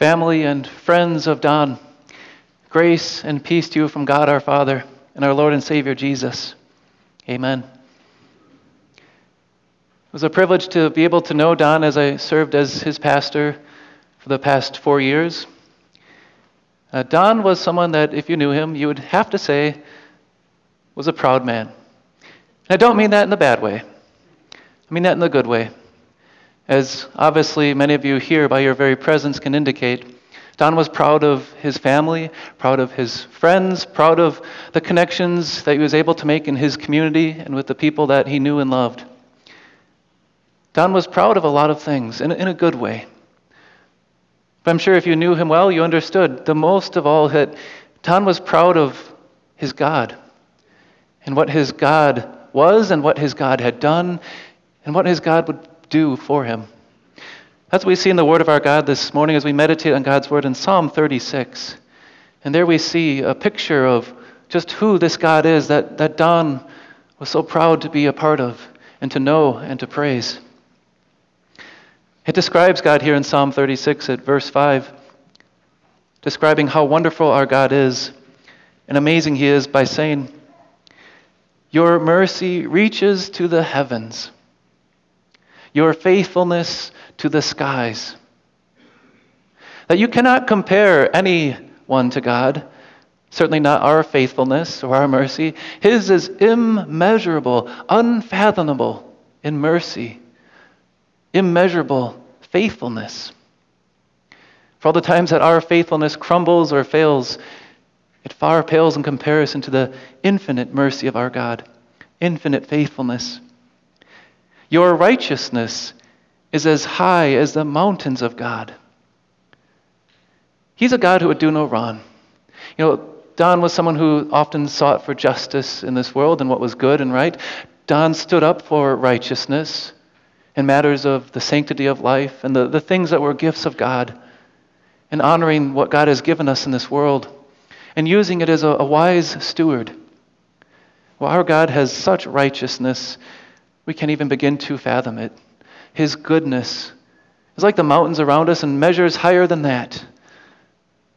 family and friends of Don, grace and peace to you from God our Father and our Lord and Savior Jesus. Amen. It was a privilege to be able to know Don as I served as his pastor for the past four years. Uh, Don was someone that, if you knew him, you would have to say was a proud man. And I don't mean that in the bad way, I mean that in the good way. As obviously many of you here by your very presence can indicate, Don was proud of his family, proud of his friends, proud of the connections that he was able to make in his community and with the people that he knew and loved. Don was proud of a lot of things in, in a good way. But I'm sure if you knew him well, you understood the most of all that Don was proud of his God and what his God was and what his God had done and what his God would do for him. That's what we see in the Word of our God this morning as we meditate on God's Word in Psalm 36. And there we see a picture of just who this God is that, that Don was so proud to be a part of and to know and to praise. It describes God here in Psalm 36 at verse 5, describing how wonderful our God is and amazing He is by saying, Your mercy reaches to the heavens your faithfulness to the skies. That you cannot compare anyone to God, certainly not our faithfulness or our mercy. His is immeasurable, unfathomable in mercy, immeasurable faithfulness. For all the times that our faithfulness crumbles or fails, it far pales in comparison to the infinite mercy of our God, infinite faithfulness. Your righteousness is as high as the mountains of God. He's a God who would do no wrong. You know, Don was someone who often sought for justice in this world and what was good and right. Don stood up for righteousness in matters of the sanctity of life and the, the things that were gifts of God and honoring what God has given us in this world and using it as a, a wise steward. Well, our God has such righteousness we can't even begin to fathom it. His goodness is like the mountains around us and measures higher than that.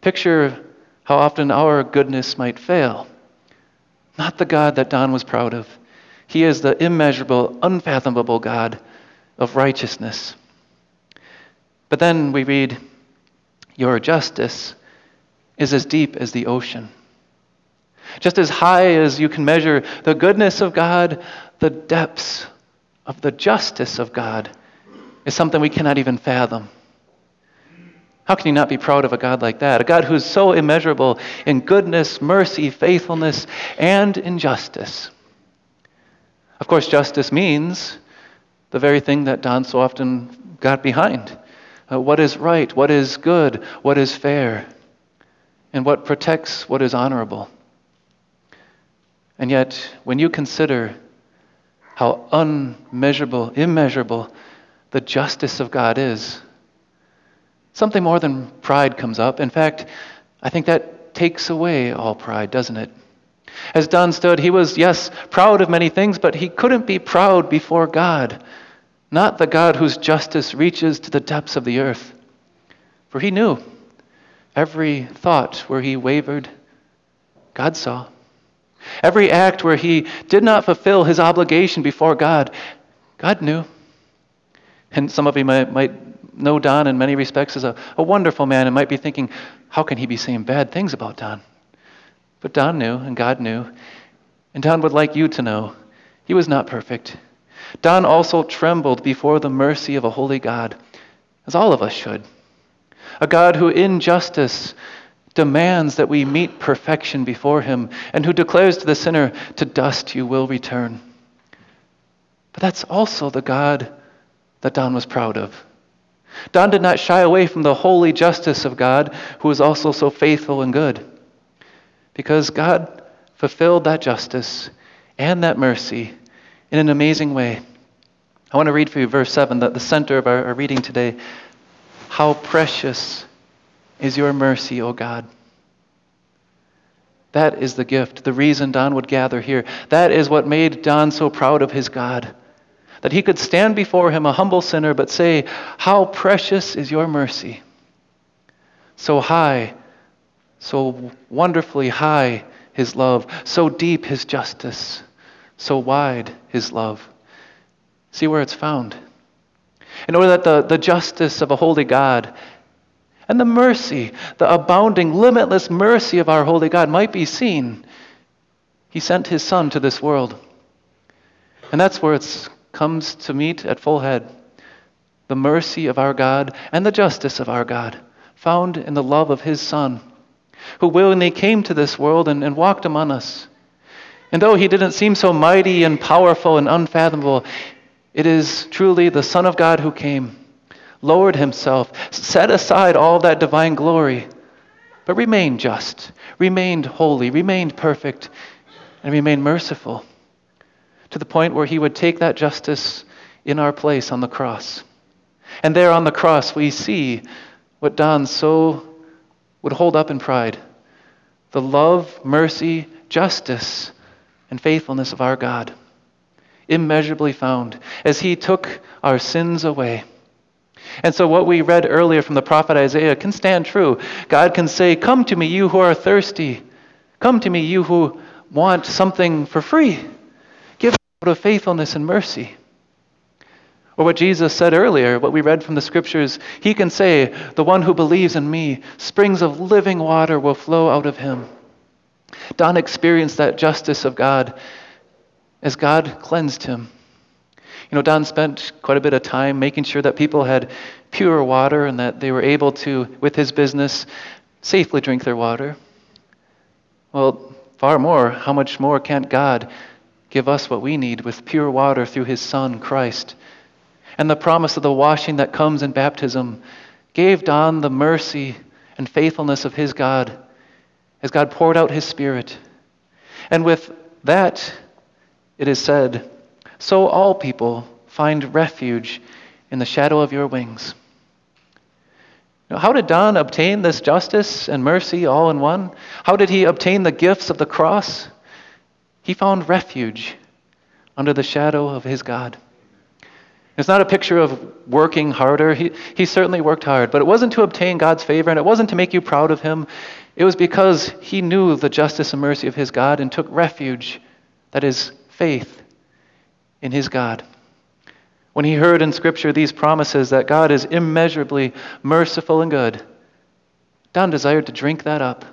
Picture how often our goodness might fail. Not the God that Don was proud of. He is the immeasurable, unfathomable God of righteousness. But then we read, Your justice is as deep as the ocean. Just as high as you can measure the goodness of God, the depths of the justice of God is something we cannot even fathom. How can you not be proud of a God like that? A God who's so immeasurable in goodness, mercy, faithfulness, and in justice. Of course, justice means the very thing that Don so often got behind uh, what is right, what is good, what is fair, and what protects what is honorable. And yet, when you consider how unmeasurable, immeasurable the justice of God is, something more than pride comes up. In fact, I think that takes away all pride, doesn't it? As Don stood, he was, yes, proud of many things, but he couldn't be proud before God, not the God whose justice reaches to the depths of the earth. For he knew every thought where he wavered, God saw. Every act where he did not fulfill his obligation before God, God knew. And some of you might, might know Don in many respects as a, a wonderful man and might be thinking, how can he be saying bad things about Don? But Don knew, and God knew. And Don would like you to know he was not perfect. Don also trembled before the mercy of a holy God, as all of us should. A God who, in justice, demands that we meet perfection before him, and who declares to the sinner, To dust you will return. But that's also the God that Don was proud of. Don did not shy away from the holy justice of God, who is also so faithful and good. Because God fulfilled that justice and that mercy in an amazing way. I want to read for you verse 7, the, the center of our, our reading today. How precious is your mercy, O God. That is the gift, the reason Don would gather here. That is what made Don so proud of his God. That he could stand before him, a humble sinner, but say, How precious is your mercy. So high, so wonderfully high his love, so deep his justice, so wide his love. See where it's found. In order that the, the justice of a holy God and the mercy, the abounding, limitless mercy of our holy God might be seen, he sent his Son to this world. And that's where it comes to meet at full head the mercy of our God and the justice of our God, found in the love of his Son, who willingly came to this world and, and walked among us. And though he didn't seem so mighty and powerful and unfathomable, it is truly the Son of God who came, lowered himself, set aside all that divine glory, but remained just, remained holy, remained perfect, and remained merciful to the point where he would take that justice in our place on the cross. And there on the cross, we see what Don so would hold up in pride the love, mercy, justice, and faithfulness of our God, immeasurably found as he took our sins away. And so, what we read earlier from the prophet Isaiah can stand true. God can say, Come to me, you who are thirsty. Come to me, you who want something for free Give out of faithfulness and mercy. Or what Jesus said earlier, what we read from the scriptures, he can say, The one who believes in me, springs of living water will flow out of him. Don experienced that justice of God as God cleansed him. You know, Don spent quite a bit of time making sure that people had pure water and that they were able to, with his business, safely drink their water. Well, far more, how much more can't God give us what we need with pure water through his Son, Christ. And the promise of the washing that comes in baptism gave Don the mercy and faithfulness of his God as God poured out his Spirit. And with that, it is said, So all people find refuge in the shadow of your wings. Now, how did Don obtain this justice and mercy all in one? How did he obtain the gifts of the cross? He found refuge under the shadow of his God. It's not a picture of working harder. He, he certainly worked hard, but it wasn't to obtain God's favor and it wasn't to make you proud of him. It was because he knew the justice and mercy of his God and took refuge, that is, faith, in his God. When he heard in Scripture these promises that God is immeasurably merciful and good, Don desired to drink that up.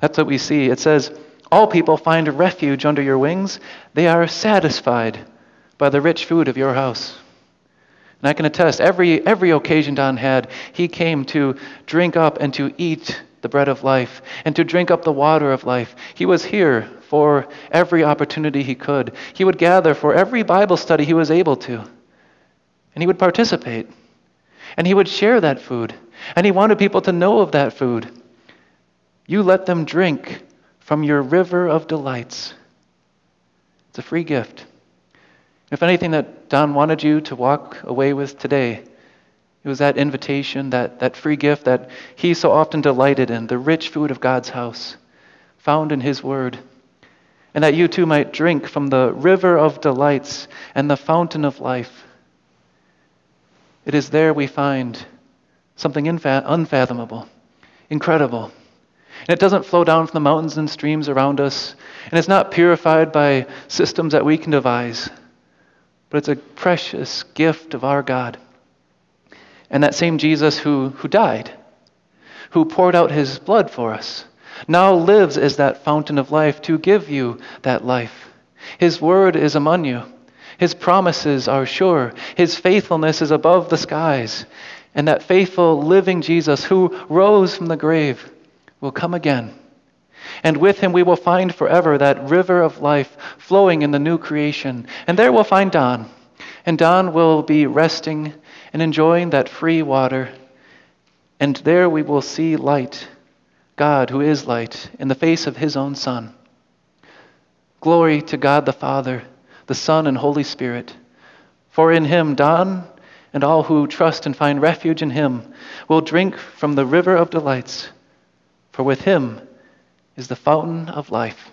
That's what we see. It says, all people find refuge under your wings. They are satisfied by the rich food of your house. And I can attest, every, every occasion Don had, he came to drink up and to eat the bread of life and to drink up the water of life. He was here for every opportunity he could. He would gather for every Bible study he was able to. And he would participate. And he would share that food. And he wanted people to know of that food. You let them drink from your river of delights. It's a free gift. If anything that Don wanted you to walk away with today, it was that invitation, that, that free gift that he so often delighted in, the rich food of God's house, found in his word. And that you too might drink from the river of delights and the fountain of life. It is there we find something unfathomable, incredible, and it doesn't flow down from the mountains and streams around us. And it's not purified by systems that we can devise. But it's a precious gift of our God. And that same Jesus who, who died, who poured out his blood for us, now lives as that fountain of life to give you that life. His word is among you. His promises are sure. His faithfulness is above the skies. And that faithful, living Jesus who rose from the grave will come again. And with him we will find forever that river of life flowing in the new creation. And there we'll find Don. And Don will be resting and enjoying that free water. And there we will see light, God who is light, in the face of his own Son. Glory to God the Father, the Son, and Holy Spirit. For in him Don and all who trust and find refuge in him will drink from the river of delights for with him is the fountain of life.